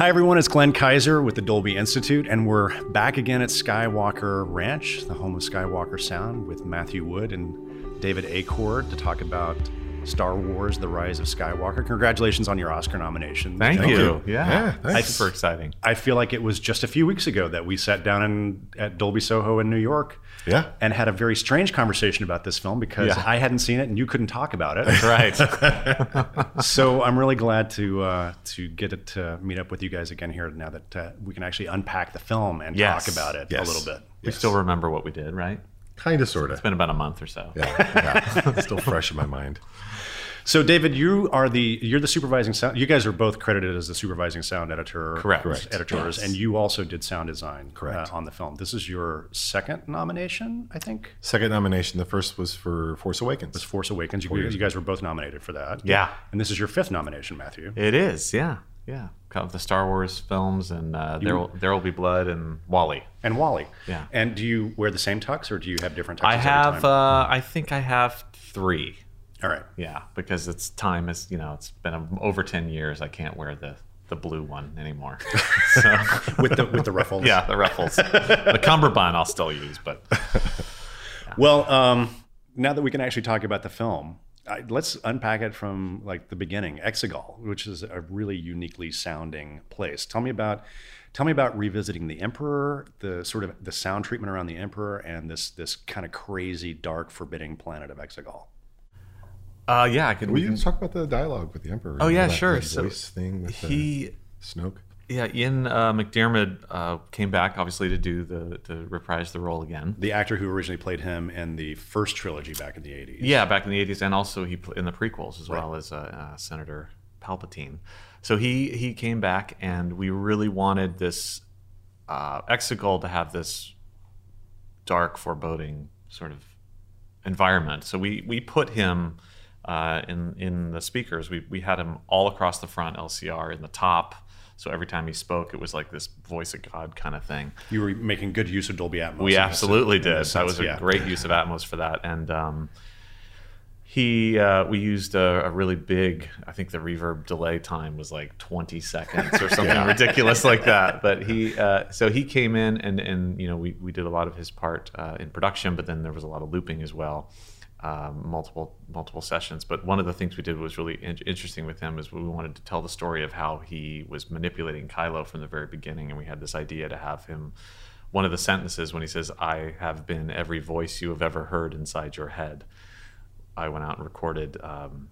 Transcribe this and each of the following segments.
Hi, everyone. It's Glenn Kiser with the Dolby Institute, and we're back again at Skywalker Ranch, the home of Skywalker Sound, with Matthew Wood and David Acord to talk about Star Wars: The Rise of Skywalker. Congratulations on your Oscar nomination. Thank, Thank you. you. Yeah, Yeah, That's super exciting. I feel like it was just a few weeks ago that we sat down in, at Dolby Soho in New York Yeah. and had a very strange conversation about this film because Yeah. I hadn't seen it and you couldn't talk about it. That's Right. so I'm really glad to uh, to get it to meet up with you guys again here now that uh, we can actually unpack the film and Yes. talk about it Yes. a little bit. we still remember what we did, right? Kind of, sort of. It's been about a month or so. Yeah, yeah. Still fresh in my mind. So David, you are the you're the supervising sound. You guys are both credited as the supervising sound editor, Correct. Correct. editors, Yes. and you also did sound design Correct. uh, on the film. This is your second nomination, I think. Second nomination. The first was for Force Awakens. Was Force Awakens. You, you guys were both nominated for that. Yeah. And this is your fifth nomination, Matthew. It is. Yeah. Yeah. Of the Star Wars films and uh, there will there will be blood and WALL-E. And WALL-E. Yeah. And do you wear the same tux or do you have different tuxes I have. Uh, I think I have three. All right. Yeah, because it's time is you know it's been um over ten years. I can't wear the the blue one anymore. so With the with the ruffles. yeah, the ruffles, the cummerbund I'll still use, but Well, um, now that we can actually talk about the film, I, let's unpack it from like the beginning. Exegol, which is a really uniquely sounding place. Tell me about, tell me about revisiting the Emperor, the sort of the sound treatment around the Emperor, and this this kind of crazy, dark, forbidding planet of Exegol. uh, yeah, I could. Will you talk about the dialogue with the Emperor? Oh, yeah, That- sure. That So voice thing with he. the Snoke. Yeah, Ian uh, McDiarmid uh, came back obviously to do the to reprise the role again. The actor who originally played him in the first trilogy back in the '80s. Yeah, back in the '80s, and also he in the prequels as well as uh, uh, Senator Palpatine. So he he came back, and we really wanted this uh, Exegol to have this dark, foreboding sort of environment. So we we put him uh, in in the speakers. We we had him all across the front, LCR in the top. So every time he spoke, it was like this voice of God kind of thing. You were making good use of Dolby Atmos. We absolutely did. That sense, was a yeah. great use of Atmos for that. And um, he, uh, we used a, a really big. I think the reverb delay time was like 20 seconds or something ridiculous like that. But he, uh, so he came in and and you know we we did a lot of his part uh, in production, but then there was a lot of looping as well. Um, multiple multiple sessions, but one of the things we did was really in- interesting with him is we wanted to tell the story of how he was manipulating Kylo from the very beginning, and we had this idea to have him one of the sentences when he says, I have been every voice you have ever heard inside your head. I went out and recorded um,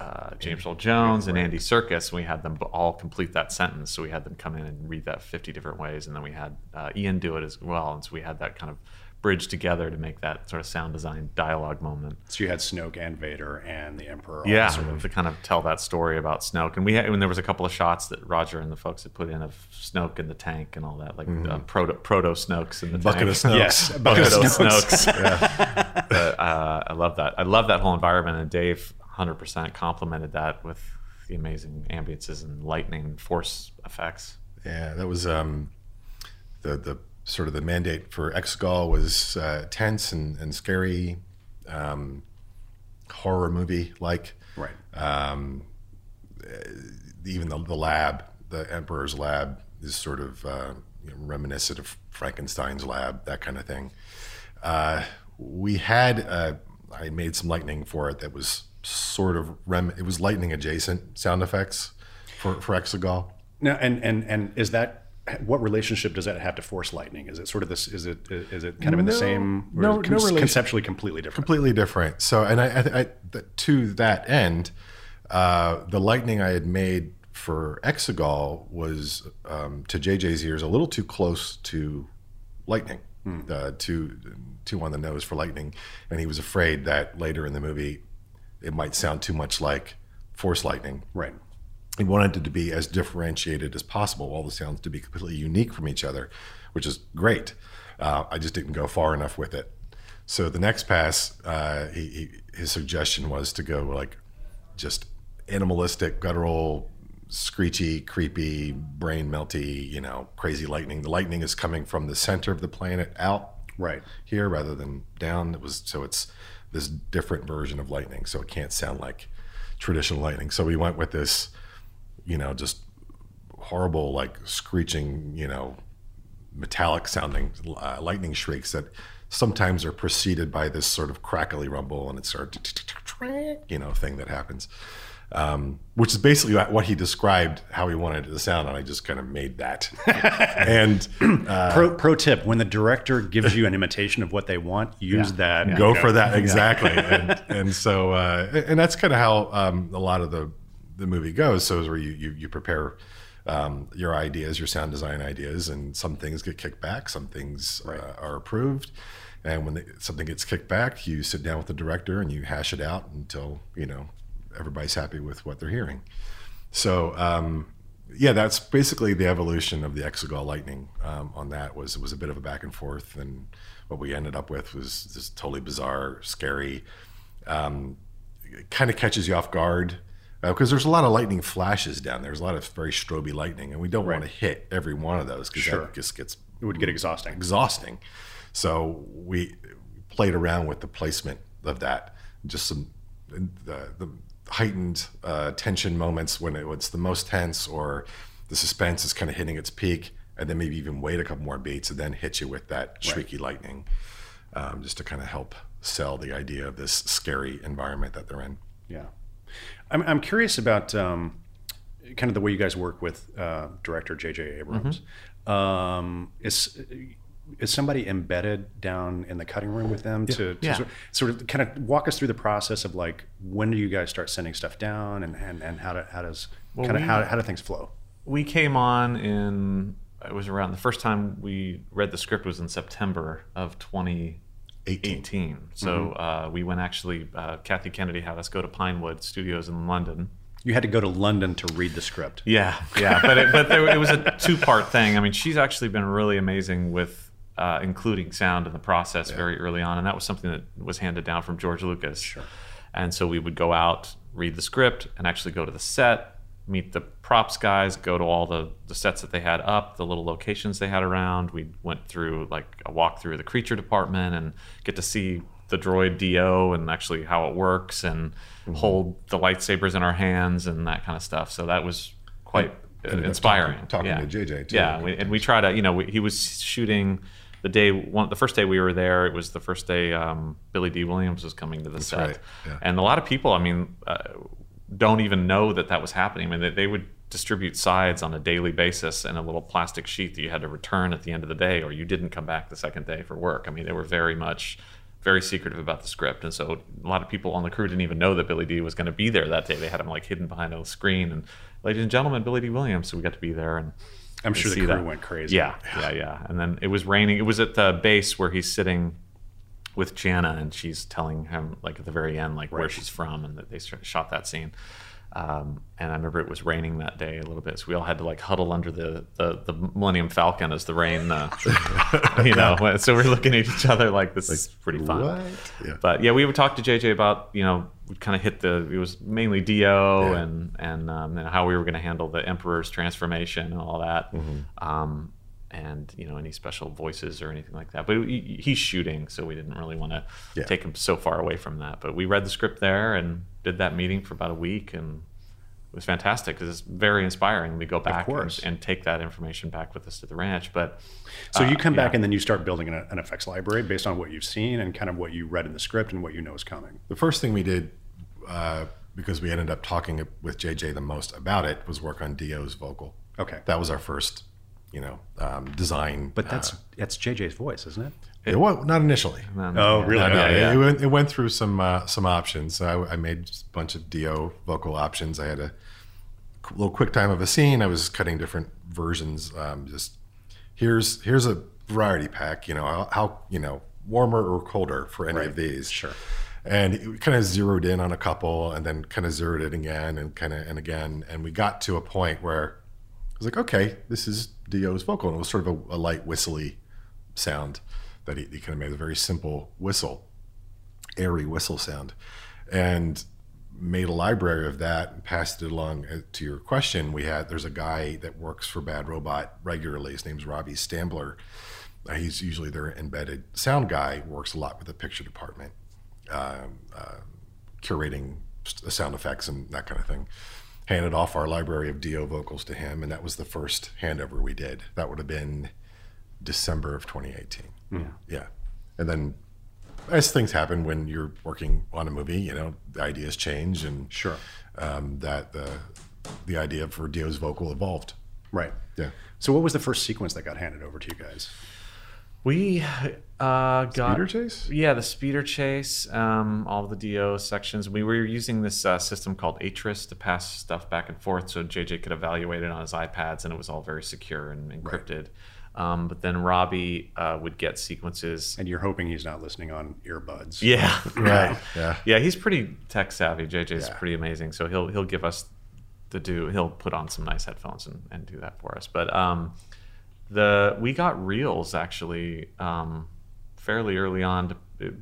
uh, James Earl Jones and Andy Serkis, and we had them all complete that sentence. So we had them come in and read that 50 different ways, and then we had uh, Ian do it as well. And so we had that kind of bridge together to make that sort of sound design dialogue moment. So you had Snoke and Vader and the Emperor. Yeah, sort of to kind of tell that story about Snoke, and we had, when there was a couple of shots that Roger and the folks had put in of Snoke in the tank and all that, like uh, proto proto Snokes in the Bucket tank. of Snokes. Yes, Bucket of Snokes. Snokes. But, uh, I love that. I love that whole environment, and Dave 100% complimented that with the amazing ambiances and lightning force effects. Yeah, that was um, the the sort of the mandate for Exegol was uh, tense and, and scary, um, horror movie like. Right. even the, the lab, the Emperor's lab, is sort of uh, you know, reminiscent of Frankenstein's lab, that kind of thing. Uh, we had, uh, I made some lightning for it that was sort of rem. It was lightning adjacent sound effects for for Exegol. Now, and and and is that what relationship does that have to Force Lightning? Is it sort of this? Is it is it kind of in the same? or no- no con- conceptually completely different. completely different. So, and I, I, I th- to that end, uh, the lightning I had made for Exegol was um, to JJ's ears a little too close to lightning, uh, too too on the nose for lightning, and he was afraid that later in the movie it might sound too much like Force lightning. Right. He wanted it to be as differentiated as possible, all the sounds to be completely unique from each other, which is great. Uh, I just didn't go far enough with it. So the next pass, uh, he, he, his suggestion was to go like just animalistic, guttural, screechy, creepy, brain melty, you know, crazy lightning. The lightning is coming from the center of the planet out Right. here rather than down. It was so it's this different version of lightning, so it can't sound like traditional lightning. So we went with this, you know, just horrible, like screeching, you know, metallic sounding uh, lightning shrieks that sometimes are preceded by this sort of crackly rumble and it's sort of, you know, thing that happens. Um, which is basically what he described how he wanted it to sound, and I just kind of made that. and uh, pro, pro tip: when the director gives you an imitation of what they want, use yeah. that. Yeah. Go for that exactly. and, and, so, uh, and that's kind of how um, a lot of the the movie goes. So, is where you you, you prepare um, your ideas, your sound design ideas, and some things get kicked back, some things right. uh, are approved. And when they, something gets kicked back, you sit down with the director and you hash it out until you know everybody's happy with what they're hearing. So um, yeah, that's basically the evolution of the Exegol Lightning. Um, on that was was a bit of a back and forth, and what we ended up with was this totally bizarre, scary. Um, kind of catches you off guard because uh, there's a lot of lightning flashes down there. There's a lot of very stroby lightning, and we don't right. want to hit every one of those because sure. that just gets it would get exhausting. Exhausting. So we played around with the placement of that. Just some the, the heightened uh, tension moments when it, it's the most tense or the suspense is kind of hitting its peak, and then maybe even wait a couple more beats and then hit you with that shrieky right. lightning, um, just to kind of help sell the idea of this scary environment that they're in. Yeah, I'm I'm curious about um, kind of the way you guys work with uh, director J.J. Abrams. Mm-hmm. Um, is is somebody embedded down in the cutting room with them to, to yeah. sort, sort, of kind of walk us through the process of like when do you guys start sending stuff down and and, and how, do, how does well, kind of how, how do things flow we came on in it was around the first time we read the script was in september of 2018 so mm-hmm. uh, we went actually uh, kathy kennedy had us go to pinewood studios in london you had to go to London to read the script. Yeah, yeah, but it, but there, it was a two part thing. I mean, she's actually been really amazing with uh, including sound in the process yeah. very early on, and that was something that was handed down from George Lucas. Sure. And so we would go out, read the script, and actually go to the set, meet the props guys, go to all the, the sets that they had up, the little locations they had around. We went through like a walk through the creature department and get to see the droid D-O and actually how it works and mm-hmm. hold the lightsabers in our hands and that kind of stuff. So that was quite inspiring. Talking, talking yeah. to JJ too. Yeah, we, and we try to, you know, we, he was shooting the day one, the first day we were there, it was the first day um, Billy Dee Williams was coming to the That's set, right. yeah. and a lot of people, I mean, uh, don't even know that that was happening. I mean, they, they, would distribute sides on a daily basis in a little plastic sheet that you had to return at the end of the day, or you didn't come back the second day for work. I mean, they were very much very secretive about the script, and so a lot of people on the crew didn't even know that Billy Dee was going to be there that day. They had him like hidden behind a screen, and ladies and gentlemen, Billy Dee Williams. So we got to be there and I'm sure the crew that. went crazy. Yeah, yeah, yeah. And then it was raining. It was at the base where he's sitting with Jannah, and she's telling him like at the very end like right. where she's from, and that they shot that scene. Um, and I remember it was raining that day a little bit, so we all had to like huddle under the the, the Millennium Falcon as the rain, uh, you know. So we're looking at each other like this like, is pretty fun. Yeah. But yeah, we would talk to JJ about you know we kind of hit the it was mainly D-O yeah. and and, um, and how we were going to handle the Emperor's transformation and all that. Mm-hmm. Um, and you know any special voices or anything like that. But he, he's shooting, so we didn't really want to yeah. take him so far away from that. But we read the script there and did that meeting for about a week, and it was fantastic because it's very inspiring. We go back and, and, take that information back with us to the ranch. But so uh, you come back and then you start building an, an effects library based on what you've seen and kind of what you read in the script and what you know is coming. The first thing we did. Uh, because we ended up talking with JJ the most about it was work on D-O's vocal. Okay. That was our first you know um, design. But that's uh, that's JJ's voice, isn't it? It, was not initially. oh, really? No, no, yeah, yeah. It, went, it, went, through some uh, some options. So I, I, made a bunch of D-O vocal options. I had a little quick time of a scene. I was cutting different versions. Um, just here's here's a variety pack. You know how, how you know warmer or colder for any right. of these. Sure. And it kind of zeroed in on a couple, and then kind of zeroed it again, and kind of and again, and we got to a point where was like, okay, this is D-O's vocal. And it was sort of a, a light whistly sound that he, he, kind of made a very simple whistle, airy whistle sound. And made a library of that and passed it along uh, to your question. We had, there's a guy that works for Bad Robot regularly. His name's Robbie Stambler. Uh, he's usually their embedded sound guy, works a lot with the picture department, um, uh, curating sound effects and that kind of thing handed off our library of D-O vocals to him, and that was the first handover we did. That would have been December of 2018. Yeah, yeah, and then as things happen when you're working on a movie, you know, the ideas change, and Sure. um, that the the idea for D-O's vocal evolved. Right. Yeah. So what was the first sequence that got handed over to you guys? We uh, got Speeder chase? Yeah, the speeder chase, um, all the D-O sections. We were using this uh, system called Atris to pass stuff back and forth, so JJ could evaluate it on his iPads, and it was all very secure and encrypted. Um, but then Robbie uh, would get sequences. And you're hoping he's not listening on earbuds. Yeah, Right. Yeah. yeah. He's pretty tech savvy. JJ's Yeah. pretty amazing, so he'll he'll give us the do. He'll put on some nice headphones and, and do that for us. But um, the we got reels actually um, fairly early on. To,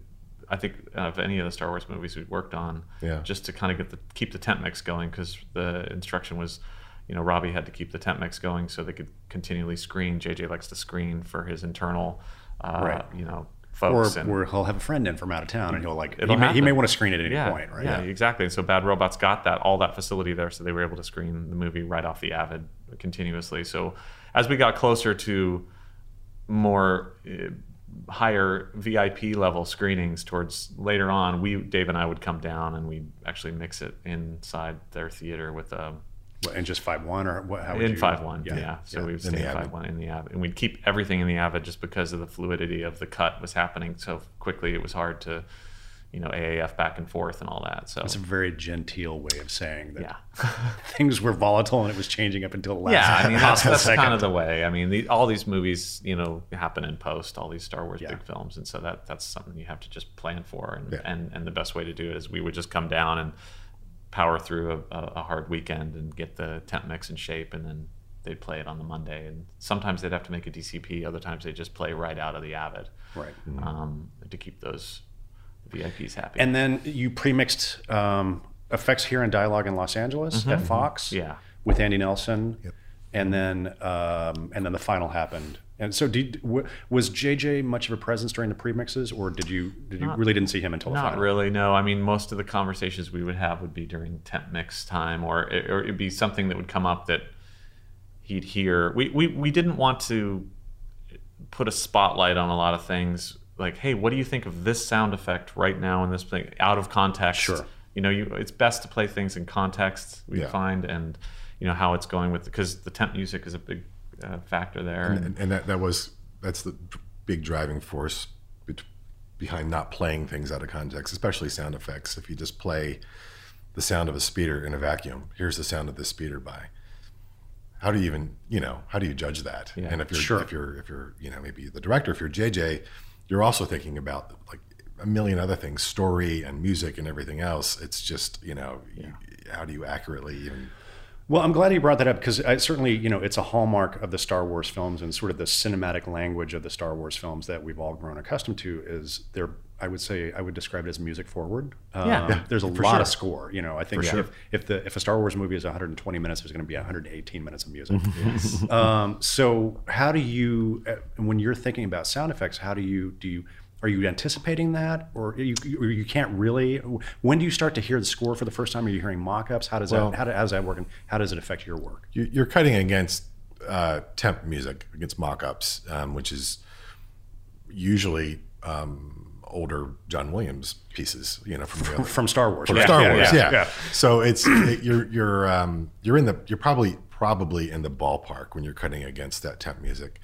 I think of any of the Star Wars movies we worked on, Yeah. just to kind of get the keep the temp mix going because the instruction was. You know, Robbie had to keep the temp mix going so they could continually screen. JJ likes to screen for his internal, uh, Right. you know, Or, folks. and, or he'll have a friend in from out of town and he'll like, he may, he may want to screen it at any yeah, point, right? Yeah, exactly. So Bad Robots got that all that facility there, so they were able to screen the movie right off the Avid continuously. So as we got closer to more uh, higher VIP level screenings towards later on, we Dave and I would come down and we'd actually mix it inside their theater with a What, And just five one or what? How would in you, five one, yeah. So we would stay in Avid. five one in the Avid, and we'd keep everything in the Avid just because of the fluidity of the cut was happening so quickly. It was hard to, you know, AAF back and forth and all that. So It's a very genteel way of saying that yeah, things were volatile and it was changing up until the last. yeah. I mean, that's, that's second. kind of the way. I mean, the, all these movies, you know, happen in post. All these Star Wars Yeah. big films, and so that that's something you have to just plan for. And Yeah. and and the best way to do it is we would just come down and power through a, a, hard weekend and get the temp mix in shape, and then they'd play it on the Monday. And sometimes they'd have to make a DCP. Other times they just play right out of the Avid right. um, to keep those VIPs happy. And then you pre-mixed um, effects here in dialogue in Los Angeles at Fox. Mm-hmm. Yeah. With Andy Nelson. And then um, and then the final happened. And so, did, w- was JJ much of a presence during the premixes, or did you did you Not- really didn't see him until the Not final? really. No, I mean most of the conversations we would have would be during temp mix time, or it, or it'd be something that would come up that he'd hear. We we we didn't want to put a spotlight on a lot of things. Like, hey, what do you think of this sound effect right now in this thing? Out of context. Sure. You know, you it's best to play things in context. We Yeah. find and you know how it's going with because the temp music is a big uh, factor there. and- and, and that, that was that's the big driving force bet- behind not playing things out of context, especially sound effects. If you just play the sound of a speeder in a vacuum, here's the sound of this speeder by. How do you even you know how do you judge that? Yeah. and if you're Sure. if you're if you're you know maybe the director, if you're JJ, you're also thinking about like a million other things, story and music and everything else. It's just you know you, how do you accurately even Well, I'm glad you brought that up because I certainly, you know, it's a hallmark of the Star Wars films and sort of the cinematic language of the Star Wars films that we've all grown accustomed to. Is they're, I would say, I would describe it as music forward. Um, Yeah. There's a for lot sure. of score. You know, I think For sure. if, if the if a Star Wars movie is 120 minutes, there's going to be 118 minutes of music. um, so, how do you, uh, when you're thinking about sound effects, how do you do you are you anticipating that, or you, you can't really? When do you start to hear the score for the first time? Are you hearing mock-ups? How does Well- that how, do- how does that work, and how does it affect your work? you- you're cutting against uh, temp music, against mock-ups, um, which is usually um, older John Williams pieces, you know, from the from Star Wars. from Yeah, Star yeah, Wars. yeah, Yeah. So it's it, you're you're um, you're in the you're probably probably in the ballpark when you're cutting against that temp music.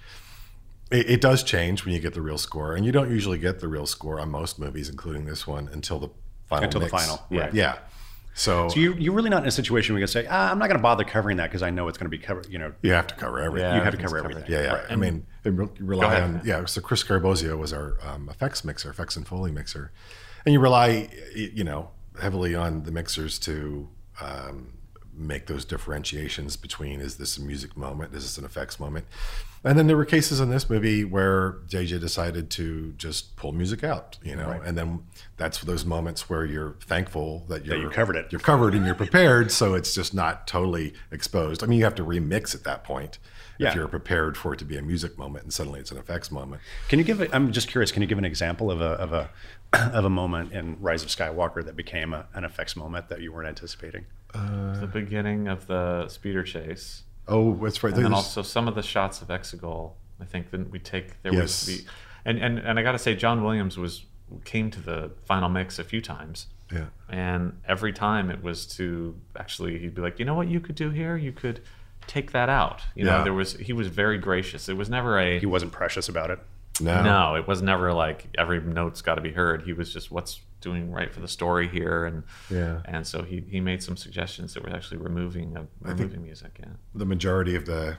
It, it does change when you get the real score, and you don't usually get the real score on most movies, including this one, until the final. Until the final, right. Yeah. So, So you, you're really not in a situation where you can say, ah, I'm not going to bother covering that because I know it's going to be covered. You know, you have to cover everything. you have to cover everything. Yeah, yeah. Right. I mean, re- you rely on yeah. So Chris Scarabosio was our um, effects mixer, effects and foley mixer, and you rely, you know, heavily on the mixers to um, make those differentiations between is this a music moment, is this an effects moment, and then there were cases in this movie where JJ decided to just pull music out, you know, and then that's those moments where you're thankful that you're you covered it. you're covered and you're prepared, so it's just not totally exposed. I mean, you have to remix at that point Yeah. if you're prepared for it to be a music moment and suddenly it's an effects moment. Can you give? A, I'm just curious. Can you give an example of a of a of a moment in Rise of Skywalker that became a, an effects moment that you weren't anticipating? Uh, the beginning of the speeder chase, Oh, that's right. and then also some of the shots of Exegol. I think then we take there Yes. was the, and and and I got to say, John Williams was came to the final mix a few times. yeah. And every time it was to actually, he'd be like, you know what you could do here? You could take that out. You know, Yeah. there was, he was very gracious. It was never a, He wasn't precious about it. No. no, it was never like every note's got to be heard. He was just what's doing right for the story here. And, Yeah. and so he, he made some suggestions that were actually removing, of, removing music. Yeah. The majority of the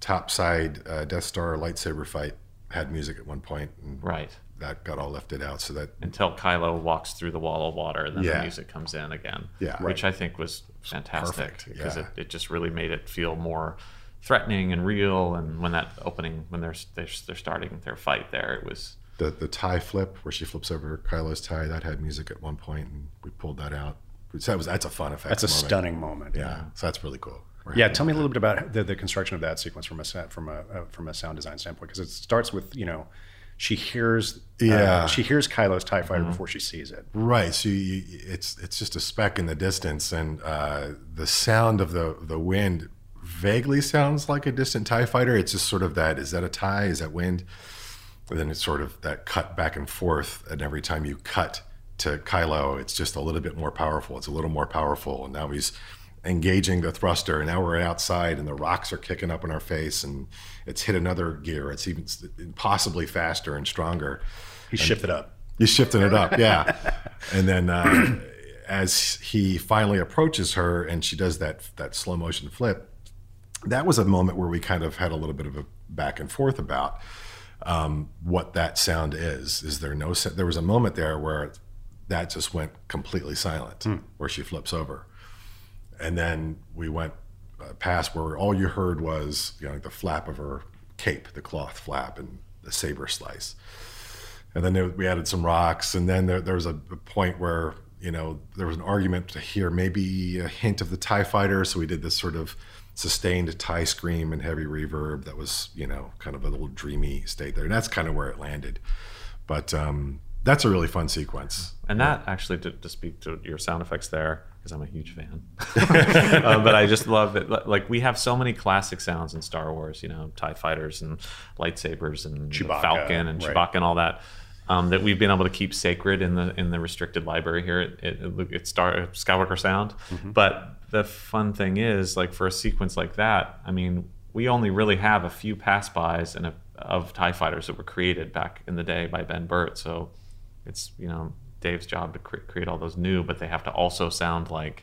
top side uh, Death Star lightsaber fight had music at one point, and Right. that got all lifted out. So that Until Kylo walks through the wall of water, then Yeah. the music comes in again. Yeah. Which I think was fantastic because yeah. it, it just really made it feel more threatening and real. And when that opening, when they're they're, they're starting their fight there, it was the the tie flip where she flips over Kylo's tie that had music at one point, and we pulled that out. So that was that's a fun effect. That's a moment. stunning moment. Yeah, so that's really cool. We're Yeah, tell me a little bit about the, the construction of that sequence from a set, from a uh, from a sound design standpoint because it starts with you know she hears uh, Yeah. she hears Kylo's Tie Fighter before she sees it. Right. So you, it's it's just a speck in the distance, and uh, the sound of the the wind vaguely sounds like a distant Tie fighter. It's just sort of that. Is that a tie? Is that wind? And then it's sort of that cut back and forth, and every time you cut to Kylo, it's just a little bit more powerful. It's a little more powerful, and now he's engaging the thruster, and now we're outside, and the rocks are kicking up in our face, and it's hit another gear. It's even possibly faster and stronger. He's He shifted up. He's shifting it up, yeah. and then uh, as he finally approaches her, and she does that that slow motion flip, that was a moment where we kind of had a little bit of a back and forth about um, what that sound is. Is there no? There was a moment there where that just went completely silent, where she flips over, and then we went uh, past where all you heard was you know the flap of her cape, the cloth flap, and the saber slice and then there, we added some rocks and then there, there was a, a point where you know there was an argument to hear maybe a hint of the tie fighter so we did this sort of sustained tie scream and heavy reverb that was you know kind of a little dreamy state there and that's kind of where it landed but um, that's a really fun sequence And that actually, to, to speak to your sound effects there, because I'm a huge fan, uh, but I just love it. Like we have so many classic sounds in Star Wars, you know, Tie fighters and lightsabers and Chewbacca, Falcon and right. Chewbacca and all that. Um, that we've been able to keep sacred in the in the restricted library here at, at, at Star Skywalker Sound. But the fun thing is, like for a sequence like that, I mean, we only really have a few pass bys and a, of Tie fighters that were created back in the day by Ben Burtt. So it's you know Dave's job to cre- create all those new, but they have to also sound like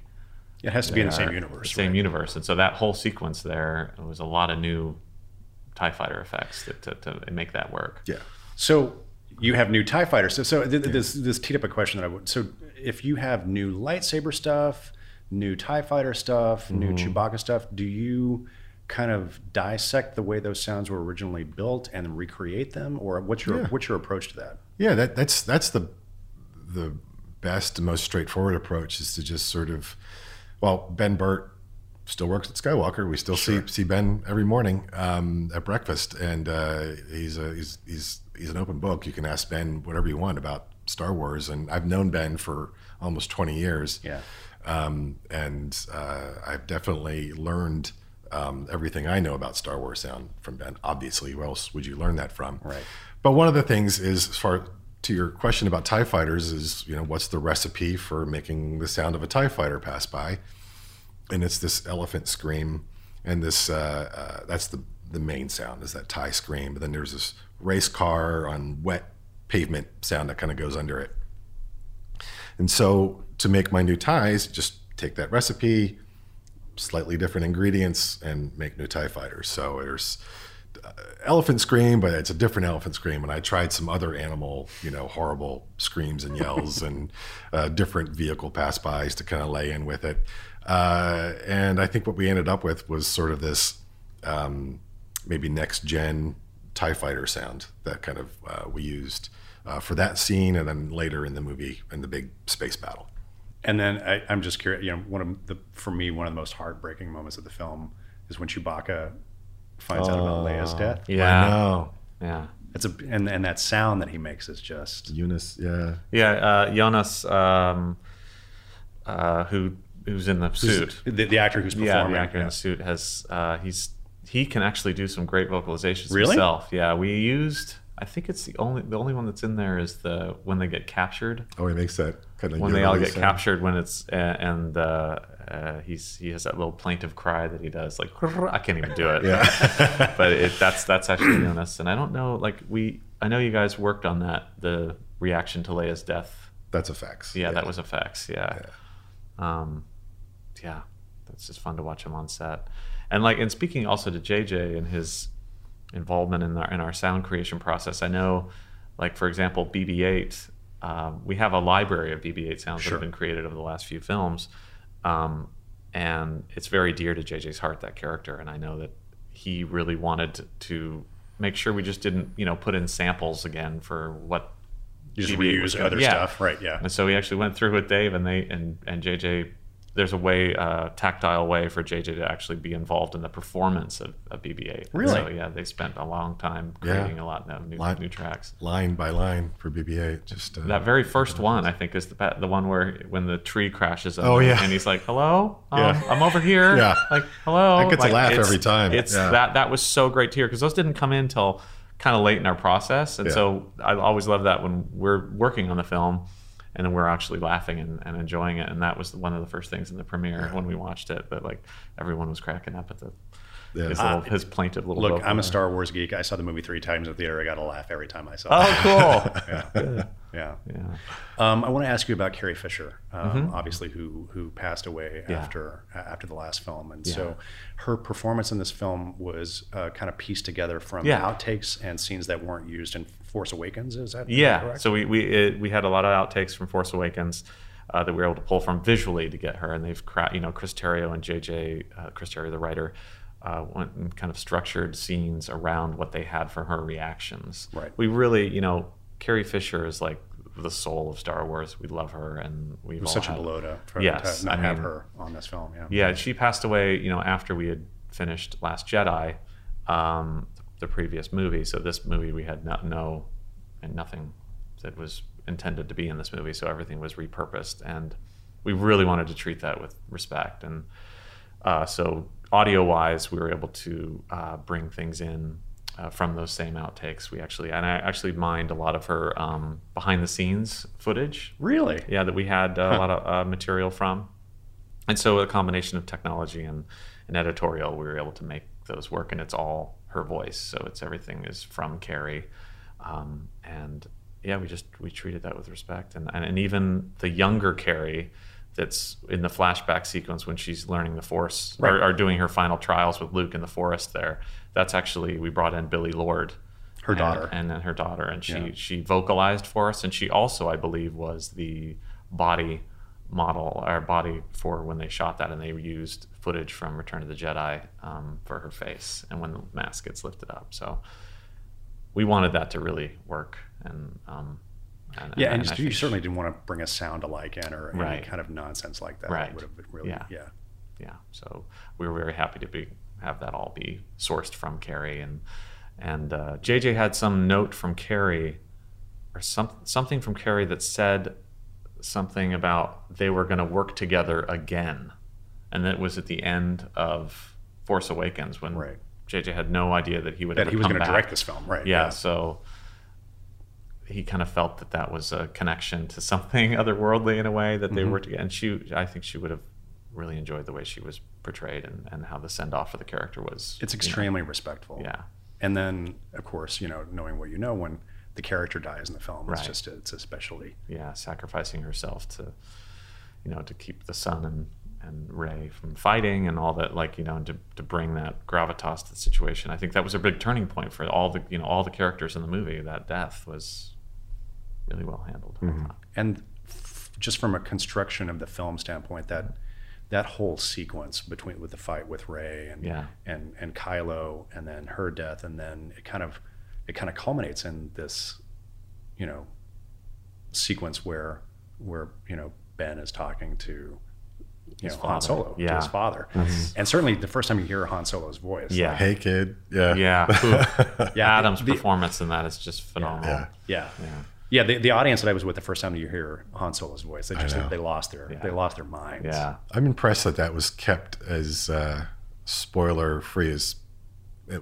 It has to be in the same universe. the same right? universe. And so that whole sequence there was a lot of new Tie fighter effects that, to, to make that work. yeah So you have new Tie Fighters. So, so th- this this teed up a question that I would. So if you have new lightsaber stuff, new Tie Fighter stuff, new Mm-hmm. Chewbacca stuff, do you kind of dissect the way those sounds were originally built and recreate them, or what's your Yeah. what's your approach to that? Yeah, that, that's that's the the best and most straightforward approach is to just sort of, well, Ben Burtt still works at Skywalker. We still see see Ben every morning um, at breakfast, and uh, he's a he's he's he's an open book. You can ask Ben whatever you want about Star Wars, and I've known Ben for almost twenty years. Yeah. Um, and uh, I've definitely learned um, everything I know about Star Wars sound from Ben. Obviously, where else would you learn that from? Right. But one of the things is, as far to your question about Tie Fighters, is you know what's the recipe for making the sound of a Tie Fighter pass by? And it's this elephant scream, and this uh, uh, that's the the main sound is that tie scream. But then there's this race car on wet pavement sound that kind of goes under it. And so to make my new ties, just take that recipe, slightly different ingredients, and make new tie fighters. So there's uh, elephant scream, but it's a different elephant scream. And I tried some other animal, you know, horrible screams and yells and uh, different vehicle pass bys to kind of lay in with it. Uh, and I think what we ended up with was sort of this um, maybe next gen TIE fighter sound that kind of uh, we used uh, for that scene and then later in the movie in the big space battle. And then I, I'm just curious. You know, one of the for me one of the most heartbreaking moments of the film is when Chewbacca finds out about Leia's death. I Yeah. know. Yeah. It's a and and that sound that he makes is just Eunice, yeah. Yeah, uh, Joonas, um, uh, who who's in the suit. The, the actor who's Yeah, performing. the actor in the suit has uh, he's he can actually do some great vocalizations Really? himself. Yeah, we used. I think it's the only the only one that's in there is the when they get captured. Oh, he makes that kind of when they all get captured when it's uh, and uh, uh, he's he has that little plaintive cry that he does like I can't even do it Yeah. but it, that's that's actually in us and I don't know like we I know you guys worked on that the reaction to Leia's death That's a fax. yeah, that was a effects yeah. um yeah that's just fun to watch him on set and like and speaking also to JJ and his involvement in our in our sound creation process I know like for example BB8 um, we have a library of BB8 sounds that have been created over the last few films um, and it's very dear to JJ's heart that character and I know that he really wanted to, make sure we just didn't you know put in samples again for what You just BB-8 reuse other yeah. stuff, right? Yeah. and so we actually went through with Dave and they and and JJ. There's a way, uh, tactile way for JJ to actually be involved in the performance of, of BB-8. Really? So yeah, they spent a long time Yeah. creating a lot of new, Lot- new tracks. line by line for BB-8. Just uh, That very first one, I think, is the the one where when the tree crashes. Oh, yeah. and he's like, "Hello, um, Yeah. I'm over here." Yeah. like hello. I get to Like, laugh it's- every time. It's Yeah. that that was so great to hear because those didn't come in till kind of late in our process, and Yeah. so I always love that when we're working on the film. And then we're actually laughing and, and enjoying it, and that was one of the first things in the premiere when we watched it. That like everyone was cracking up at the Yeah. his, Uh, his plaintive little. Look, I'm a. Star Wars geek. I saw the movie three times in the theater. I got to laugh every time I saw Oh, it. cool. yeah. yeah. yeah. Um, I want to ask you about Carrie Fisher, um, obviously who who passed away Mm-hmm. Yeah. after after the last film, and Yeah. so her performance in this film was uh, kind of pieced together from Yeah. outtakes and scenes that weren't used in Force Awakens. Is that Yeah. correct? So we we it, we had a lot of outtakes from Force Awakens uh, that we were able to pull from visually to get her, and they've cra- you know Chris Terrio and JJ uh, Chris Terrio the writer. Uh, went and kind of structured scenes around what they had for her reactions. Right. We really, you know, Carrie Fisher is like the soul of Star Wars. We love her, and we've it was all such a blow to, for, Yes, to not I have mean- her on this film. Yeah. yeah, she passed away, you know, after we had finished Last Jedi, um, the previous movie. So this movie we had no, no and nothing that was intended to be in this movie. So everything was repurposed, and we really wanted to treat that with respect. And uh, so audio-wise, we were able to uh, bring things in. Uh, from those same outtakes, we actually and I actually mined a lot of her um, behind-the-scenes footage Really? yeah that we had uh, a lot of uh, material from and so a combination of technology and, and editorial we were able to make those work and it's all her voice. So it's everything is from carrie. Um, and yeah we just we treated that with respect. And, and, and even the younger carrie that's in the flashback sequence when she's learning the force Right. or, or doing her final trials with luke in the forest there that's actually we brought in Billie Lourd. Her and- daughter. and then her daughter. And she Yeah. she vocalized for us. And she also i believe was the body model or body for when they shot that. And they used footage from return of the jedi um, for her face and when the mask gets lifted up so we wanted that to really work and um and, Yeah, and, I you certainly didn't want to bring a sound alike in or any kind of nonsense like that. Right. It would have been really, Yeah. yeah. yeah so we were very happy to be have that all be sourced from carrie and and uh, jj had some note from carrie or some, something from carrie that said something about they were going to work together again and that was at the end of force awakens when Right. jj had no idea that he would That he was going to direct this film, right? yeah, so he kind of felt that that was a connection to something otherworldly in a way that Mm-hmm. they were together. And she, I think she would have really enjoyed the way she was portrayed and, and how the send off for the character was. It's you know, extremely respectful. yeah. And then, of course, you know, knowing what you know, when the character dies in the film, it's just it's especially Yeah. Sacrificing herself to, you know, to keep the son and, and Rey from fighting and all that, like, you know, to, to bring that gravitas to the situation. I think that was a big turning point for all the, you know, all the characters in the movie. That death was really well handled. Thought. and f- just from a construction of the film standpoint, that that whole sequence between with the fight with Rey and Yeah. and and Kylo, and then her death, and then it kind of it kind of culminates in this, you know, sequence where where you know Ben is talking to. You His know, Han father. Solo to his father, and certainly the first time you hear Han Solo's voice, Yeah. like, Hey, kid. Yeah. Yeah. Ooh. Yeah, Adam's the- performance in that is just phenomenal. Yeah. yeah, Yeah. Yeah, the, the audience that I was with the first time you hear Han Solo's voice, they just they lost their they lost their minds. Yeah. I'm impressed that that was kept as uh, spoiler free as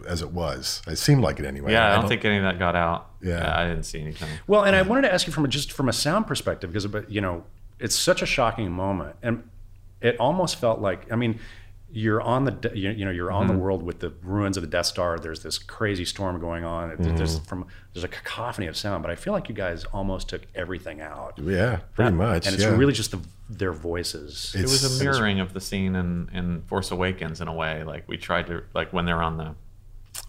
as it was. It seemed like it anyway. Yeah, I don't think any of that got out. Yeah. I didn't see anything. Well, and I wanted to ask you from a, just from a sound perspective because but, you know it's such a shocking moment, and it almost felt like I mean you're on the you, you know you're on Mm-hmm. the world with the ruins of the Death Star. There's this crazy storm going on. There's Mm-hmm. from there's a cacophony of sound, but I feel like you guys almost took everything out, Yeah, pretty much. and it's yeah. really just the, their voices. It was a mirroring of the scene in, in Force Awakens in a way. Like we tried to like when they're on the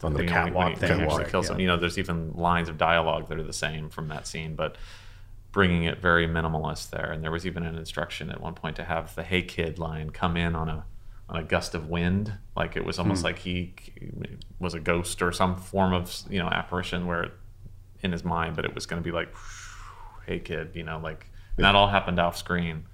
on the you know, catwalk when he- thing, when he actually, kills them. yeah. You know, there's even lines of dialogue that are the same from that scene, but bringing it very minimalist there. And there was even an instruction at one point to have the "Hey kid" line come in on a on a gust of wind, like it was almost Hmm. like he was a ghost or some form of you know apparition where in his mind, but it was going to be like, "Hey kid," you know, like and that all happened off screen.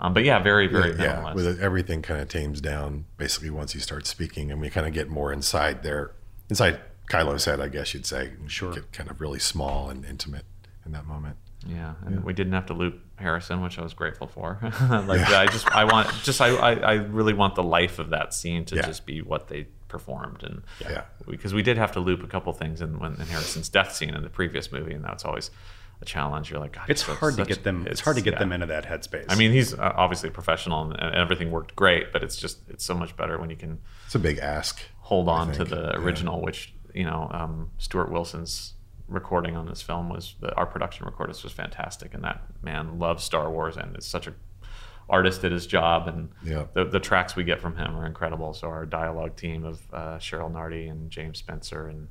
Um, but yeah, very very yeah, minimalist. with it, everything kind of tames down basically once he starts speaking, and we kind of get more inside there, inside Kylo's head, I guess you'd say. Sure. Get kind of really small and intimate in that moment. Yeah, and we didn't have to loop Harrison, which I was grateful for. like I just, I want, just I, I, I really want the life of that scene to Yeah. just be what they performed, and Yeah. because we did have to loop a couple things in, when, in Harrison's death scene in the previous movie, and that's always a challenge. You're like, God, it's so- hard to get them. It's, hard to get yeah. them into that headspace. I mean, he's uh, obviously a professional, and, and everything worked great, but it's just, it's so much better when you can It's a big ask. hold on to think, the yeah. original, which you know um, Stuart Wilson's recording on this film was the, our production recordist was fantastic, and that man loves Star Wars and is such a artist at his job, and Yeah. the, the tracks we get from him are incredible. So our dialogue team of uh, Cheryl Nardi and James Spencer and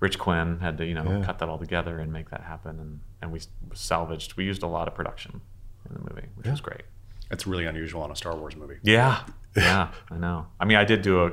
Rich Quinn had to you know Yeah. cut that all together and make that happen, and and we salvaged. We used a lot of production in the movie, which was great. it's really unusual on a Star Wars movie. Yeah, yeah, I know. I mean, I did do a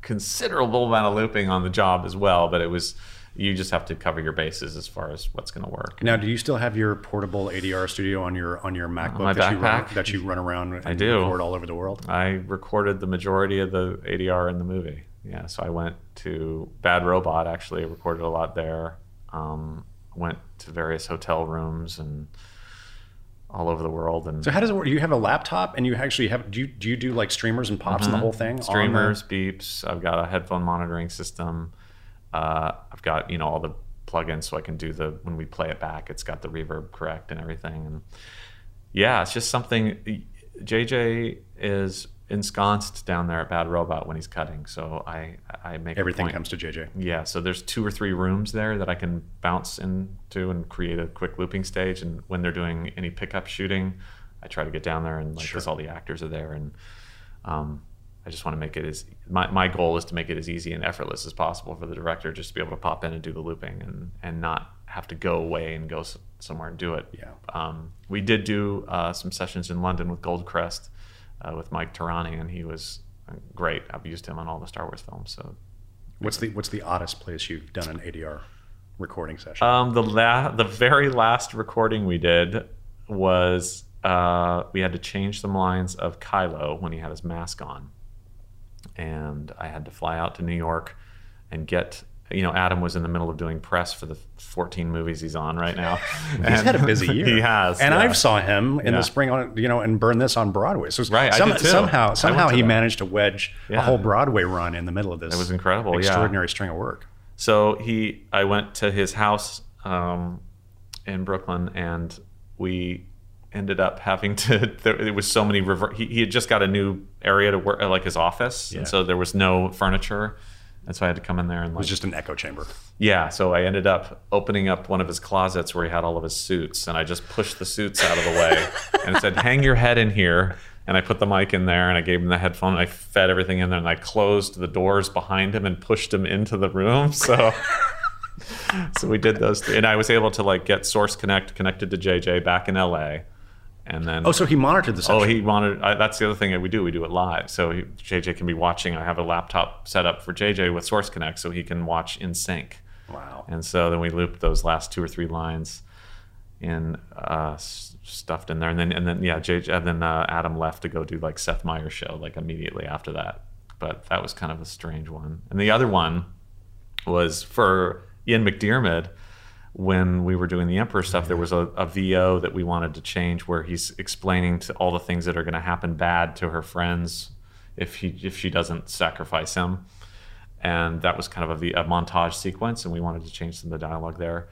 considerable amount of looping on the job as well, but it was you just have to cover your bases as far as what's going to work. Now, do you still have your portable ADR studio on your on your MacBook my that you run that you run around and do. record all over the world? I recorded the majority of the ADR in the movie. Yeah, so I went to Bad Robot. Actually, recorded a lot there. Um, went to various hotel rooms and all over the world. And So how does it work? You have a laptop and you actually have do you do you do like streamers and pops and the whole thing? Mm-hmm. streamers, beeps. I've got a headphone monitoring system. Uh, I've got you know all the plugins so I can do the when we play it back. It's got the reverb correct and everything. And yeah, it's just something. JJ is ensconced down there at Bad Robot when he's cutting, so I I make everything comes to JJ. yeah, so there's two or three rooms there that I can bounce into and create a quick looping stage. And when they're doing any pickup shooting, I try to get down there and like because all the actors are there, and um, I just want to make it as my, my goal is to make it as easy and effortless as possible for the director just to be able to pop in and do the looping and and not have to go away and go s- somewhere and do it. Yeah. Um, we did do uh, some sessions in London with Goldcrest uh, with Mike Tarani, and he was great. I've used him on all the Star Wars films, so What's the what's the oddest place you've done an ADR recording session? Um, the la- the very last recording we did was uh, we had to change some lines of Kylo when he had his mask on, and I had to fly out to New York and get. You know, Adam was in the middle of doing press for the 14 movies he's on right now. He's had a busy year. he has, and yeah. I've saw him in Yeah. the spring on you know and burn this on Broadway. So Right, I some-. Somehow somehow he that. managed to wedge a whole Broadway run in the middle of this. It was incredible, yeah. extraordinary string of work. So he, I went to his house um, in Brooklyn, and we ended up having to. There, it was so many. Rever- he, he had just got a new area to work, like his office, Yeah. and so there was no furniture, and so I had to come in there and It was just an echo chamber. yeah. So I ended up opening up one of his closets where he had all of his suits, and I just pushed the suits out of the way and said, "Hang your head in here." And I put the mic in there, and I gave him the headphone. And I fed everything in there, and I closed the doors behind him and pushed him into the room. So, so we did those, th- and I was able to like get Source Connect connected to JJ back in LA, and then Oh, so he monitored the session. Oh, he wanted. I, that's the other thing that we do. We do it live, so he, JJ can be watching. I have a laptop set up for JJ with Source Connect, so he can watch in sync. wow. And so then we looped those last two or three lines in uh, stuffed in there, and then and then yeah, JJ, and then uh, Adam left to go do like Seth Meyers show like immediately after that. But that was kind of a strange one. And the other one was for Ian McDiarmid. When we were doing the Emperor stuff, there was a, a VO that we wanted to change where he's explaining to all the things that are going to happen bad to her friends if he if she doesn't sacrifice him, and that was kind of a montage sequence, and we wanted to change some of the dialogue there.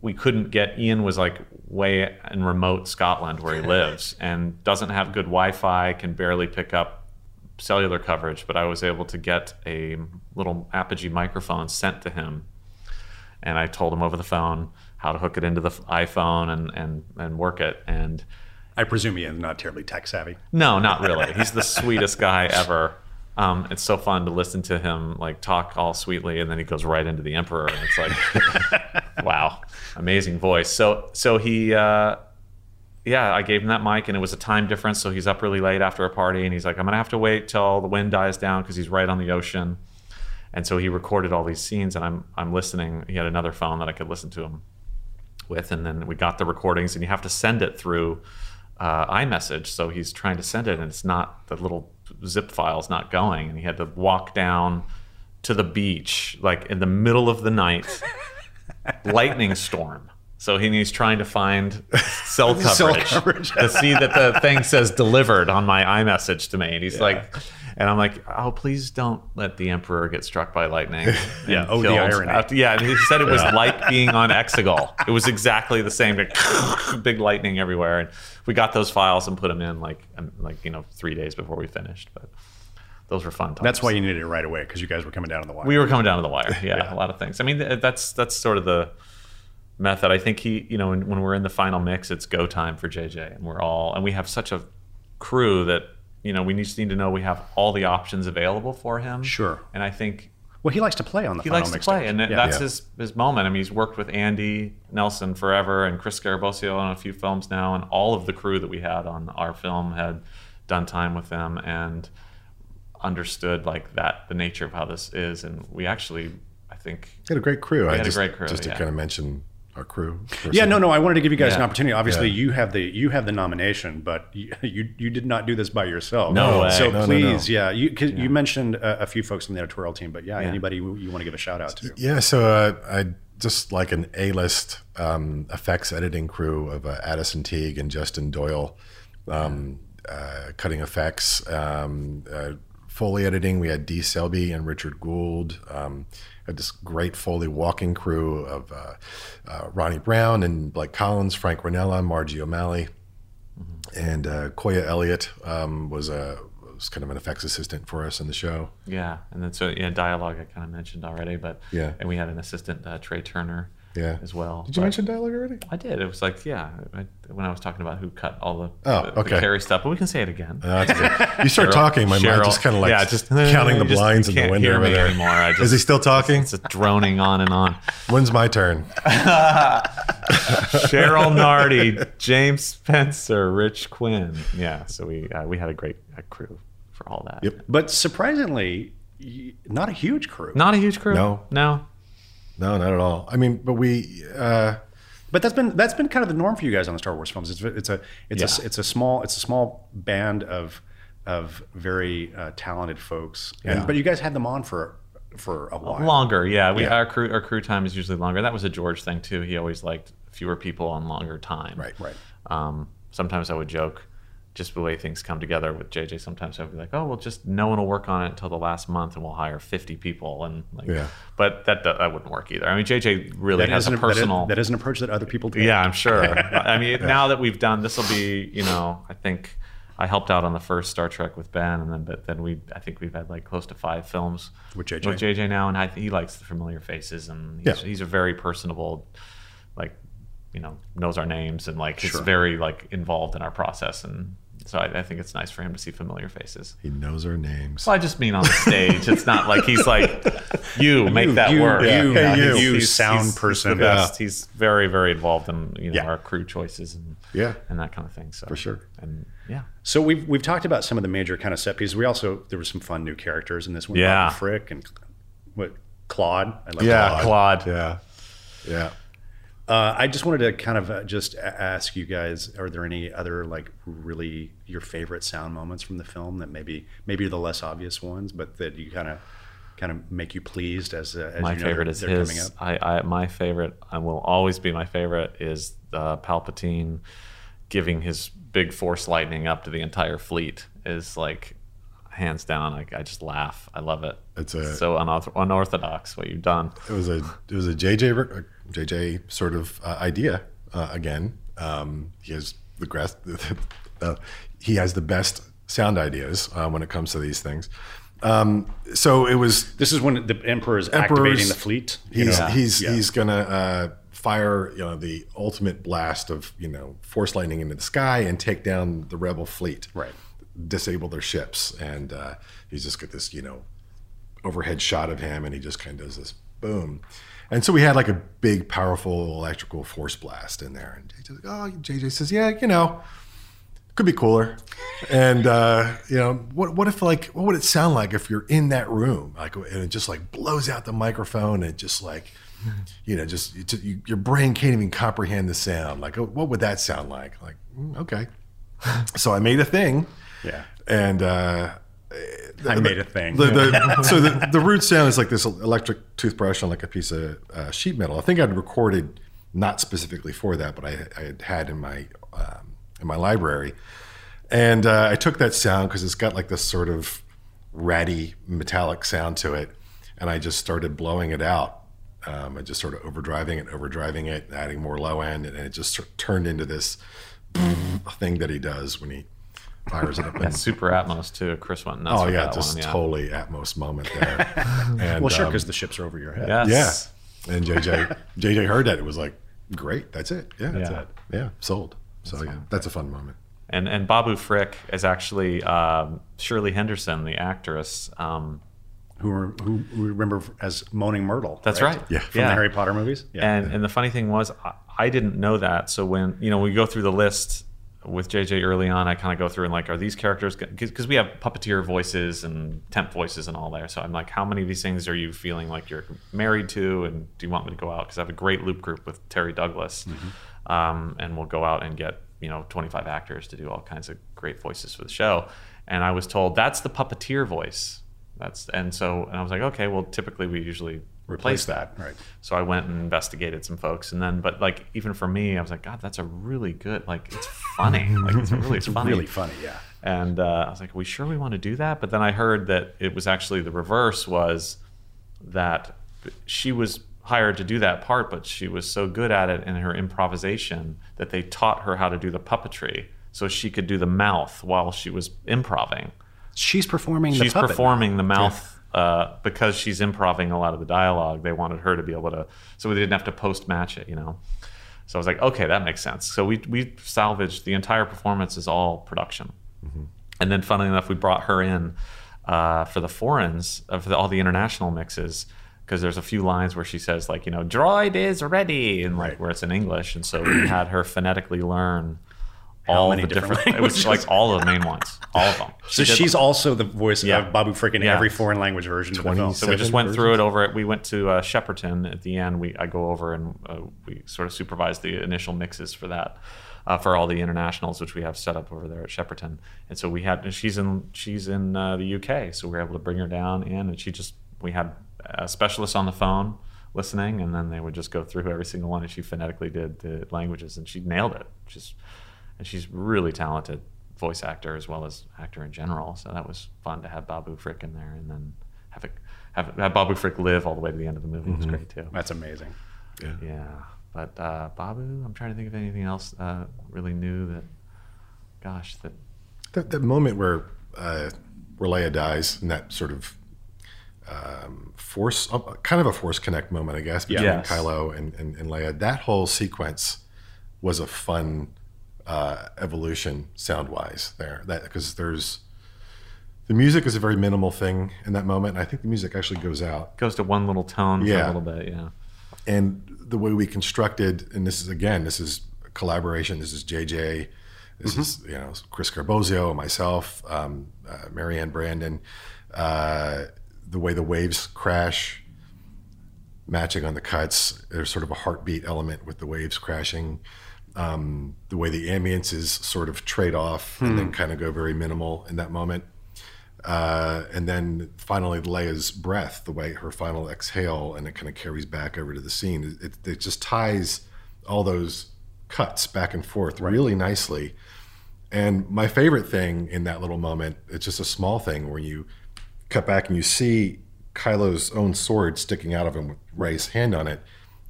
We couldn't get Ian was like way in remote Scotland where he lives and doesn't have good Wi-Fi, can barely pick up cellular coverage, but I was able to get a little Apogee microphone sent to him and I told him over the phone how to hook it into the iPhone and and and work it. And I presume he is not terribly tech savvy. No, not really. He's the sweetest guy ever. Um, it's so fun to listen to him like talk all sweetly, and then he goes right into the emperor, and it's like, wow, amazing voice. So so he. Uh, yeah, I gave him that mic, and it was a time difference, so he's up really late after a party, and he's like, "I'm gonna have to wait till the wind dies down because he's right on the ocean." And so he recorded all these scenes, and I'm I'm listening. He had another phone that I could listen to him with, and then we got the recordings, and you have to send it through uh, iMessage. So he's trying to send it, and it's not the little zip file's not going, and he had to walk down to the beach like in the middle of the night, lightning storm. So he, he's trying to find cell coverage, cell coverage. to see that the thing says delivered on my iMessage to me. And he's yeah. like, and I'm like, oh, please don't let the Emperor get struck by lightning. yeah. Oh, the irony. After, yeah. And he said it was yeah. like being on Exegol. It was exactly the same. Big lightning everywhere. And we got those files and put them in like, um, like you know, three days before we finished. But those were fun times. That's why you needed it right away because you guys were coming down to the wire. We were coming down to the wire. Yeah, yeah. a lot of things. I mean, that's that's sort of the method. I think he, you know, when, when we're in the final mix, it's go time for JJ, and we're all, and we have such a crew that you know, we just need to know we have all the options available for him. Sure. And I think well, he likes to play on the. He likes to play, and yeah. that's yeah. his his moment. I mean, he's worked with Andy Nelson forever, and Chris Scarabosio on a few films now, and all of the crew that we had on our film had done time with them and understood like that the nature of how this is, and we actually, I think, he had a great crew. I had just, a great crew. Just to yeah. kind of mention our crew. Yeah, no, no. I wanted to give you guys yeah. an opportunity. Obviously, yeah. you have the you have the nomination, but you you, you did not do this by yourself. No way. So no, please, no, no. yeah, you yeah. you mentioned a, a, few folks from the editorial team, but yeah, anybody you, you want to give a shout out to? Yeah, so uh, I just like an A list um, effects editing crew of uh, Addison Teague and Justin Doyle, um, uh, cutting effects. Um, uh, Foley editing, we had Dee Selby and Richard Gould. Had this great Foley walking crew of uh, uh, Ronnie Brown and Blake Collins, Frank Rinella, Margie O'Malley, mm-hmm. and uh, Koya Elliott um, was a was kind of an effects assistant for us in the show. Yeah, and then so yeah, dialogue I kind of mentioned already, but yeah, and we had an assistant uh, Trey Turner yeah. as well. Did you but mention dialogue already? I did. It was like, yeah, I, when I was talking about who cut all the, oh, the, okay. the Carrie stuff, but we can say it again. Uh, you start Cheryl, talking, my Cheryl, mind just kind of like yeah, just counting the blinds in the window over there. Anymore. I just, Is he still talking? It's, it's droning on and on. When's my turn? Cheryl Nardi, James Spencer, Rich Quinn. Yeah, so we uh, we had a great uh, crew for all that. Yep. But surprisingly, not a huge crew. Not a huge crew. No. No. No, not at all. I mean, but we. Uh, but that's been that's been kind of the norm for you guys on the Star Wars films. It's it's a it's yeah. a it's a small it's a small band of of very uh, talented folks. And, yeah. But you guys had them on for for a while. Longer, yeah. We yeah. our crew our crew time is usually longer. That was a George thing too. He always liked fewer people on longer time. Right, right. Um, sometimes I would joke just the way things come together with JJ, sometimes I'll be like, oh, well, just no one will work on it until the last month, and we'll hire 50 people, and like, yeah. but that that wouldn't work either. I mean, JJ really that has a personal. That is, that is, an approach that other people do. Yeah, I'm sure. I mean, yeah. now that we've done, this will be, you know, I think I helped out on the first Star Trek with Ben, and then but then we I think we've had like close to five films with JJ with JJ now, and I, he likes the familiar faces, and he's, yeah. he's a very personable, like you know knows our names and like sure. he's very like involved in our process and so I, I, think it's nice for him to see familiar faces. He knows our names. Well, I just mean on the stage. it's not like he's like, you make that you, work. You, yeah. you, he's, you he's, sound he's, person. He's, yeah. he's very, very involved in you know yeah. our crew choices and yeah and that kind of thing. So for sure. And yeah. So we've we've talked about some of the major kind of set pieces. We also there were some fun new characters in this one. Yeah. Frick and what Klaud. I like yeah, Klaud. Klaud. Yeah. Yeah. Uh, I just wanted to kind of uh, just ask you guys: Are there any other like really your favorite sound moments from the film that maybe maybe are the less obvious ones, but that you kind of kind of make you pleased as, uh, as my you know favorite they're, is they're coming his. up? I, I my favorite and will always be my favorite is uh, Palpatine giving his big Force lightning up to the entire fleet is like hands down. I, I just laugh. I love it. It's a- so unorth- unorthodox what you've done. it was a it was a JJ re- a JJ sort of uh, idea uh, again. Um, he has the grass. Uh, he has the best sound ideas uh, when it comes to these things. Um, so it was This is when the emperor is Emperor's- activating the fleet. he's know? he's Yeah. he's gonna uh, fire you know the ultimate blast of you know force lightning into the sky and take down the rebel fleet Right. disable their ships and uh, he's just got this you know overhead shot of him and he just kind of does this boom and so we had like a big powerful electrical force blast in there and JJ's like, oh JJ says yeah you know could be cooler. And uh, you know, what what if like what would it sound like if you're in that room, like, and it just like blows out the microphone and just like, you know, just, you, your brain can't even comprehend the sound. Like, what would that sound like? Like, mm, okay. so I made a thing, Yeah. and uh, I made a thing. the, the, so the, the root sound is like this electric toothbrush on like a piece of uh, sheet metal. I think I'd recorded not specifically for that, but I, I had had in my um, in my library, and uh, I took that sound because it's got like this sort of ratty metallic sound to it, and I just started blowing it out. Um, I just sort of overdriving it, overdriving it, adding more low end, and it just sort of turned into this thing that he does when he fires it up. And Super Atmos too. Chris went nuts Oh yeah, that just one. Yeah. totally Atmos moment there. and, well, sure, um, because the ships are over your head. Yes. yeah, and JJ JJ heard that it was like, great, that's it. Yeah, that's Yeah. it. Yeah, sold. So yeah, that's a fun moment. And and Babu Frick is actually um, Shirley Henderson, the actress. Um, Who, re- who we remember as Moaning Myrtle. That's right. Yeah. From the Harry Potter movies. Yeah. And and the funny thing was, I, I didn't know that. So when you know we go through the list with JJ early on, I kind of go through and like, are these characters because we have puppeteer voices and temp voices and all there. So I'm like, how many of these things are you feeling like you're married to, and do you want me to go out? Because I have a great loop group with Terri Douglas, um, and we'll go out and get you know 25 actors to do all kinds of great voices for the show. And I was told that's the puppeteer voice. That's and so and I was like, okay, well, typically we usually replace that. Right. So I went and investigated some folks, and then, but like even for me, I was like, God, that's a really good. Like it's funny. Like it's really It's funny. really funny. Yeah. And uh, I was like, are we sure we want to do that? But then I heard that it was actually the reverse. Was that she was hired to do that part, but she was so good at it in her improvisation that they taught her how to do the puppetry, so she could do the mouth while she was improvising. She's performing the she's performing the mouth uh, because she's improving a lot of the dialogue. They wanted her to be able to, so we didn't have to post match it, you know. So I was like, okay, that makes sense. So we we salvaged the entire performance is all production, and then funnily enough, we brought her in uh, for the foreigns for the, all the international mixes. Because there's a few lines where she says like you know droid is ready and like Right. where it's in English and so we had her phonetically learn all many the different different, it was like all the main ones all of them So She did- she's also the voice Yeah. of Babu Frick in Yeah. every foreign language version of the film. So we just Seven went through it over it. We went to uh, Shepperton at the end. We I go over and uh, we sort of supervise the initial mixes for that, uh, for all the internationals which we have set up over there at Shepperton. And so we had she's in she's in uh, the UK, so we're able to bring her down in, and she just we had a specialist on the phone listening, and then they would just go through every single one, and she phonetically did the languages, and she nailed it. Just and she's really talented voice actor as well as actor in general. So that was fun to have Babu Frick in there, and then have it have, have Babu Frick live all the way to the end of the movie. It was great too. That's amazing. Yeah. Yeah, but uh, Babu, I'm trying to think of anything else uh, really new that, gosh, that That, that moment where uh, where Leia dies and that sort of um, force, uh, kind of a force connect moment, I guess, between Yes. Kylo and, and, and Leia. That whole sequence was a fun uh, evolution sound wise there. That because there's the music is a very minimal thing in that moment. And I think the music actually goes out. goes to one little tone for a little bit. Yeah, and the way we constructed and this is again this is collaboration this is jj this is you know chris scarabosio myself um, uh, marianne brandon uh, the way the waves crash matching on the cuts there's sort of a heartbeat element with the waves crashing um, the way the ambiences sort of trade off and then kind of go very minimal in that moment Uh, and then finally Leia's breath, the way her final exhale, and it kind of carries back over to the scene. It, it just ties all those cuts back and forth really nicely. And my favorite thing in that little moment, it's just a small thing where you cut back and you see Kylo's own sword sticking out of him with Rey's hand on it.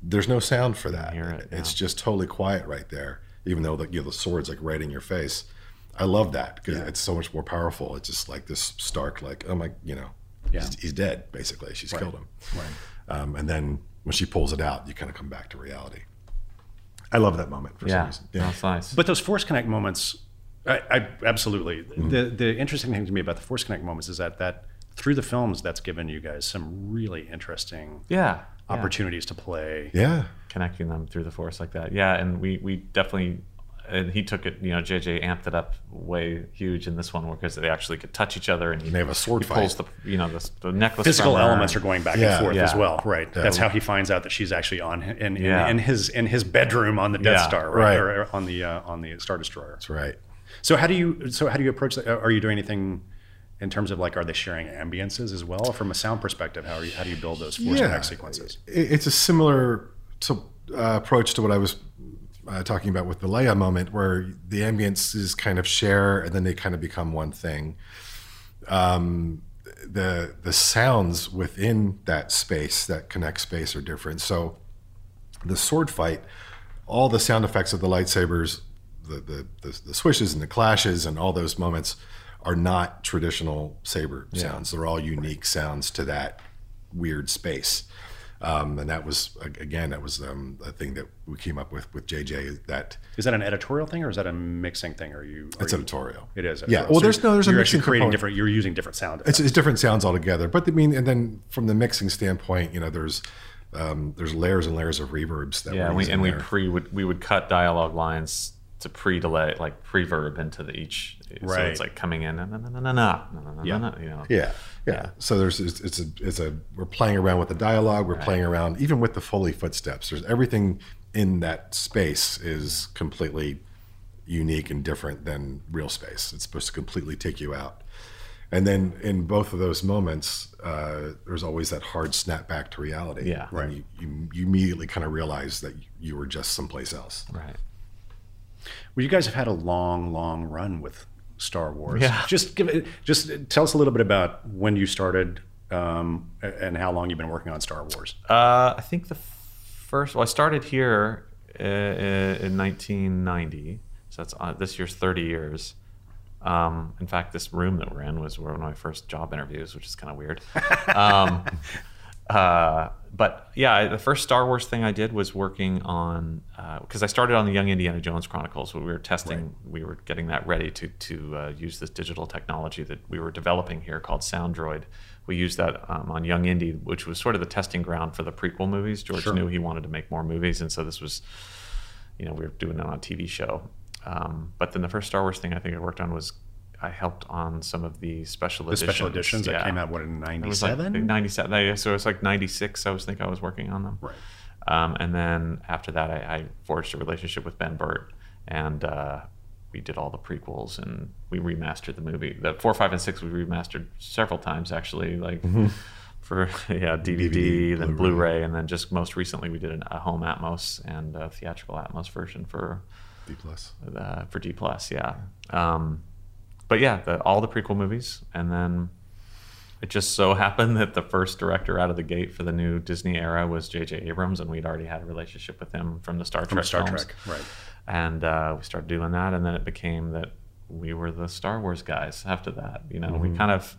There's no sound for that. it, It's just totally quiet right there, even though the, you know, the sword's like right in your face. I love that because it's so much more powerful. It's just like this stark, like, oh my, you know, he's, he's dead, basically. She's killed him. Right. Um, and then when she pulls it out, you kind of come back to reality. I love that moment for some Yeah, reason. that's nice. But those Force Connect moments, I, I absolutely. The the interesting thing to me about the Force Connect moments is that that through the films, that's given you guys some really interesting yeah, yeah. opportunities to play. Yeah. connecting them through the force like that. Yeah, and we we definitely and he took it. You know, JJ amped it up way huge in this one because they actually could touch each other and he, They have a sword he pulls fight. the you know the, the necklace. Physical from elements are going back Yeah. and forth as well, right? That's how he finds out that she's actually on in, in, Yeah. in his in his bedroom on the Death Yeah. Star, right? Right. Or on the uh, on the Star Destroyer. That's right. So how do you so how do you approach that? Are you doing anything in terms of like are they sharing ambiances as well from a sound perspective? How are you how do you build those Force Connect sequences? It's a similar to, uh, approach to what I was uh, talking about with the Leia moment, where the ambiences kind of share and then they kind of become one thing. Um, the the sounds within that space, that connect space, are different. So the sword fight, all the sound effects of the lightsabers, the the, the, the swishes and the clashes and all those moments are not traditional saber sounds. They're all unique sounds to that weird space. Um, and that was again, that was um, a thing that we came up with with JJ. That Is that an editorial thing or is that a mixing thing? Are you? Are it's you editorial. it is. Yeah. Well, So there's no there's a you're mixing actually creating component. different. You're using different sound. It's, it's different sounds altogether. But I mean, and then from the mixing standpoint, you know, there's um, there's layers and layers of reverbs that Yeah, we're and we using and we there. pre would we would cut dialogue lines it's a pre-delay like pre-verb into the each. Right. so it's like coming in and na, na, na, na, na, yeah. na, you know. yeah. Yeah. So there's it's, it's a it's a we're playing around with the dialogue. We're right. playing around even with the foley footsteps. There's everything in that space is completely unique and different than real space. It's supposed to completely take you out. And then in both of those moments uh, there's always that hard snap back to reality. Yeah. Right. you, you, you immediately kind of realize that you were just someplace else. Right. Well, you guys have had a long, long run with Star Wars. Yeah. Just give it. Just tell us a little bit about when you started um, and how long you've been working on Star Wars. Uh, I think the first. Well, I started here uh, in 1990, so that's uh, this year's 30 years. Um, in fact, this room that we're in was one of my first job interviews, which is kind of weird. um, uh, but yeah, I- the first Star Wars thing I did was working on because I started on the Young Indiana Jones Chronicles. We were testing, we were getting that ready to to uh, use this digital technology that we were developing here called SoundDroid. We used that um, on Young Indy, which was sort of the testing ground for the prequel movies. George knew he wanted to make more movies, and so this was, you know, we were doing it on a TV show. Um, but then the first Star Wars thing I think I worked on was I helped on some of the special The editions. special editions that came out what in It '97. 97. So it was like 96. I was think I was working on them. Right. Um, and then after that, I, I forged a relationship with Ben Burtt, and uh, we did all the prequels and we remastered the movie. The four, five, and six we remastered several times actually, like for yeah DVD, DVD, then Blu-ray. Blu-ray, and then just most recently we did an, a home Atmos and a theatrical Atmos version for D plus. uh, for D plus, yeah. Um, but yeah, the, all the prequel movies, and then it just so happened that the first director out of the gate for the new Disney era was J.J. Abrams, and we'd already had a relationship with him from the Star from Trek Star films. Trek, right? And uh, we started doing that, and then it became that we were the Star Wars guys. After that, you know, we kind of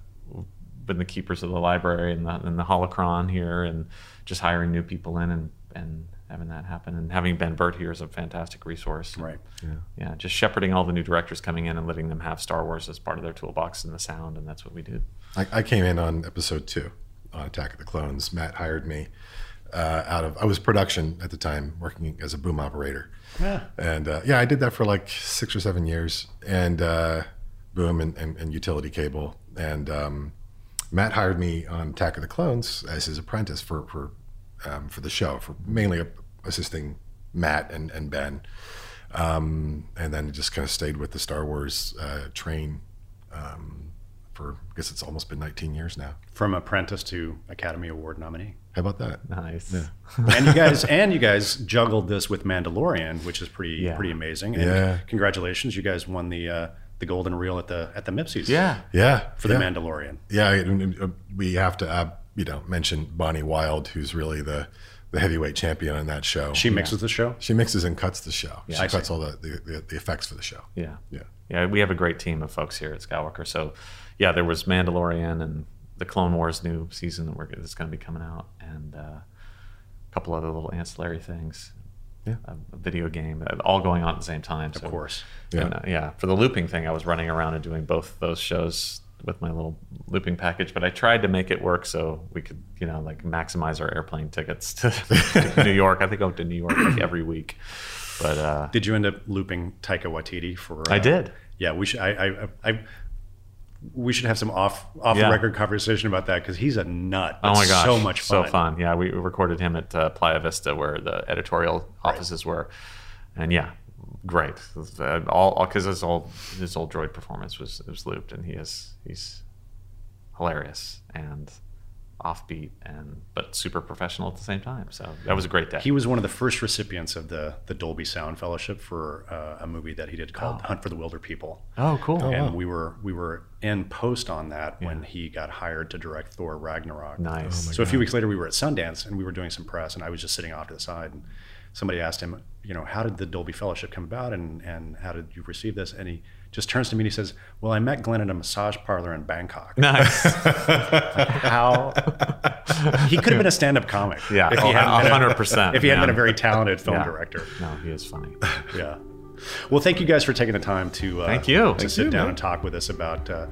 been the keepers of the library and the, and the holocron here, and just hiring new people in and and having that happen, and having Ben Burtt here is a fantastic resource. Right. Yeah, just shepherding all the new directors coming in and letting them have Star Wars as part of their toolbox and the sound, and that's what we do. I, I came in on episode two on Attack of the Clones. Matt hired me uh, out of I was production at the time, working as a boom operator, Yeah. and uh, yeah, I did that for like six or seven years, and uh, boom and, and, and utility cable. And um, Matt hired me on Attack of the Clones as his apprentice for for um, for the show, for mainly assisting Matt and and Ben, um, and then just kind of stayed with the Star Wars uh, train um, for I guess it's almost been 19 years now. From apprentice to Academy Award nominee. How about that? Nice. Yeah. and you guys and you guys juggled this with Mandalorian, which is pretty Yeah. pretty amazing. And Yeah. congratulations, you guys won the uh, the golden reel at the at the Mipsies. Yeah. Yeah, For the yeah. Mandalorian. Yeah, and, and, uh, we have to, uh, you know, mention Bonnie Wild, who's really the the heavyweight champion on that show. She mixes the show. she mixes and cuts the show. I she see. cuts all the, the, the, the effects for the show. Yeah. Yeah. Yeah, we have a great team of folks here at Skywalker. So, yeah, there was Mandalorian and the Clone Wars new season that we're that's going to be coming out, and uh, a couple other little ancillary things. Yeah. a, a video game, uh, all going on at the same time. Of course. Yeah. And, uh, yeah. For the looping thing, I was running around and doing both those shows with my little looping package, but I tried to make it work so we could, you know, like maximize our airplane tickets to, to New York. I think I went to New York like every week, but uh, Did you end up looping Taika Waititi for? Uh, I did. Yeah, we should. I, I, I, we should have some off off Yeah. the record conversation about that because he's a nut. Oh my gosh, so much fun. so fun! Yeah, we recorded him at uh, Playa Vista, where the editorial offices were, and yeah, great. All because his old his old droid performance was was looped, and he is he's hilarious and offbeat and but super professional at the same time. So that was a great day. He was one of the first recipients of the the Dolby Sound Fellowship for uh, a movie that he did called Hunt for the Wilderpeople. oh, cool! and we were we were in post on that when he got hired to direct Thor Ragnarok. Nice. so a few weeks later, we were at Sundance and we were doing some press, and I was just sitting off to the side, and somebody asked him, you know, how did the Dolby Fellowship come about, and and how did you receive this? And he just turns to me and he says, "Well, I met Glenn at a massage parlor in Bangkok. Nice. How he could have been a stand-up comic, Yeah, if he oh, hadn't been a- hundred percent. if he hadn't been a very talented film Yeah. director. No, he is funny. Yeah. Well, thank you guys for taking the time to uh, Thank you. to Thank sit you, down man. and talk with us about uh,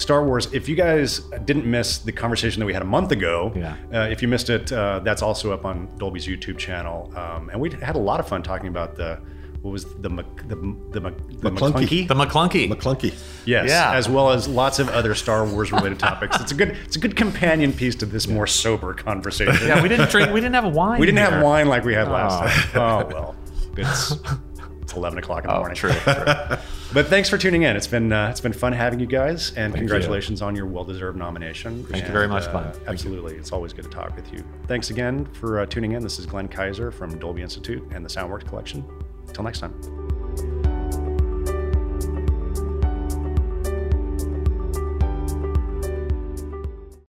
Star Wars. If you guys didn't miss the conversation that we had a month ago, Yeah. uh, if you missed it, uh, that's also up on Dolby's YouTube channel. Um, and we had a lot of fun talking about the what was the Mc- the the, Mc- the McClunky. McClunky? The McClunky. McClunky. Yes, Yeah. as well as lots of other Star Wars related topics. It's a good it's a good companion piece to this more sober conversation. yeah, we didn't drink. We didn't have wine. We didn't have wine like we had Oh. last time. Oh well, it's it's eleven o'clock in the Oh, morning. true. true. But thanks for tuning in. It's been uh, it's been fun having you guys, and you. congratulations on your well-deserved nomination. Thank you very much, uh. Absolutely, it's always good to talk with you. Thanks again for uh, tuning in. This is Glenn Kiser from Dolby Institute and the Soundworks Collection. Until next time.